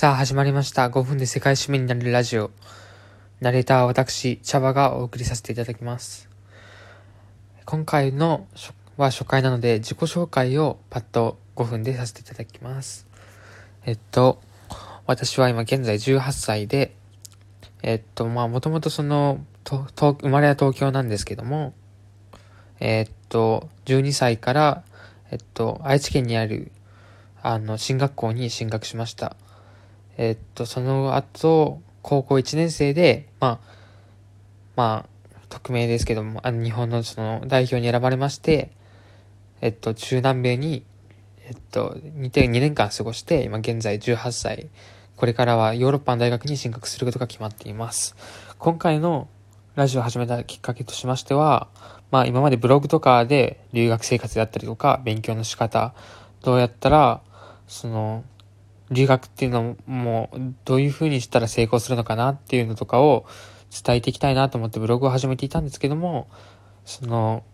さあ始まりました。5分で世界趣味になるラジオ。ナレーターは私茶葉がお送りさせていただきます。今回のは初回なので自己紹介をパッと5分でさせていただきます。えっと私は今現在18歳でえっとまあもともとそのとと生まれは東京なんですけどもえっと12歳からえっと愛知県にあるあの進学校に進学しました。えっと、その後、高校1年生で、まあ、まあ、匿名ですけども、あの日本のその代表に選ばれまして、えっと、中南米に、えっと、2, 2年間過ごして、今現在18歳。これからはヨーロッパの大学に進学することが決まっています。今回のラジオを始めたきっかけとしましては、まあ今までブログとかで留学生活であったりとか、勉強の仕方、どうやったら、その、留学っていうのも、どういう風にしたら成功するのかなっていうのとかを伝えていきたいなと思ってブログを始めていたんですけども、その、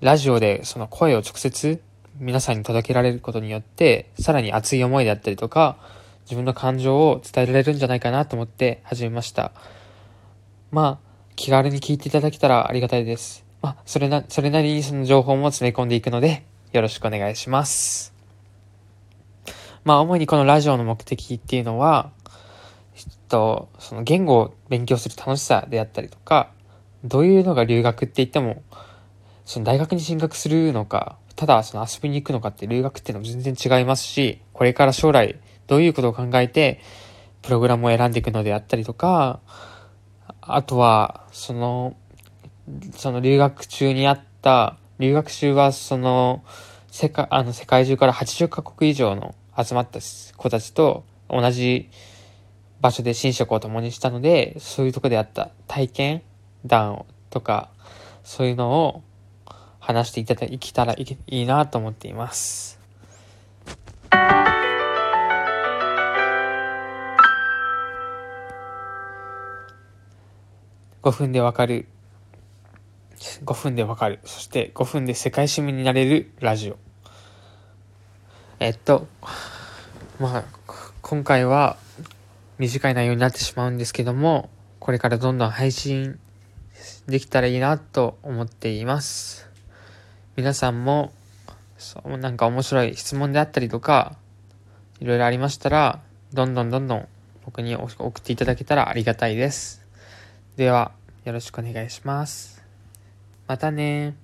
ラジオでその声を直接皆さんに届けられることによって、さらに熱い思いであったりとか、自分の感情を伝えられるんじゃないかなと思って始めました。まあ、気軽に聞いていただけたらありがたいです。まあ、それな、それなりにその情報も詰め込んでいくので、よろしくお願いします。まあ、主にこのラジオの目的っていうのは、えっと、その言語を勉強する楽しさであったりとか、どういうのが留学って言っても、その大学に進学するのか、ただその遊びに行くのかって留学っていうのも全然違いますし、これから将来どういうことを考えて、プログラムを選んでいくのであったりとか、あとは、その、その留学中にあった、留学中はその、世界、あの世界中から80カ国以上の集まった子たちと同じ場所で寝食を共にしたので、そういうとこであった体験談とか、そういうのを話していただきたらいいなと思っています。5分でわかる。5分でわかる。そして5分で世界市民になれるラジオ。えっと、まあ、今回は短い内容になってしまうんですけども、これからどんどん配信できたらいいなと思っています。皆さんも、そうなんか面白い質問であったりとか、いろいろありましたら、どんどんどんどん僕に送っていただけたらありがたいです。では、よろしくお願いします。またね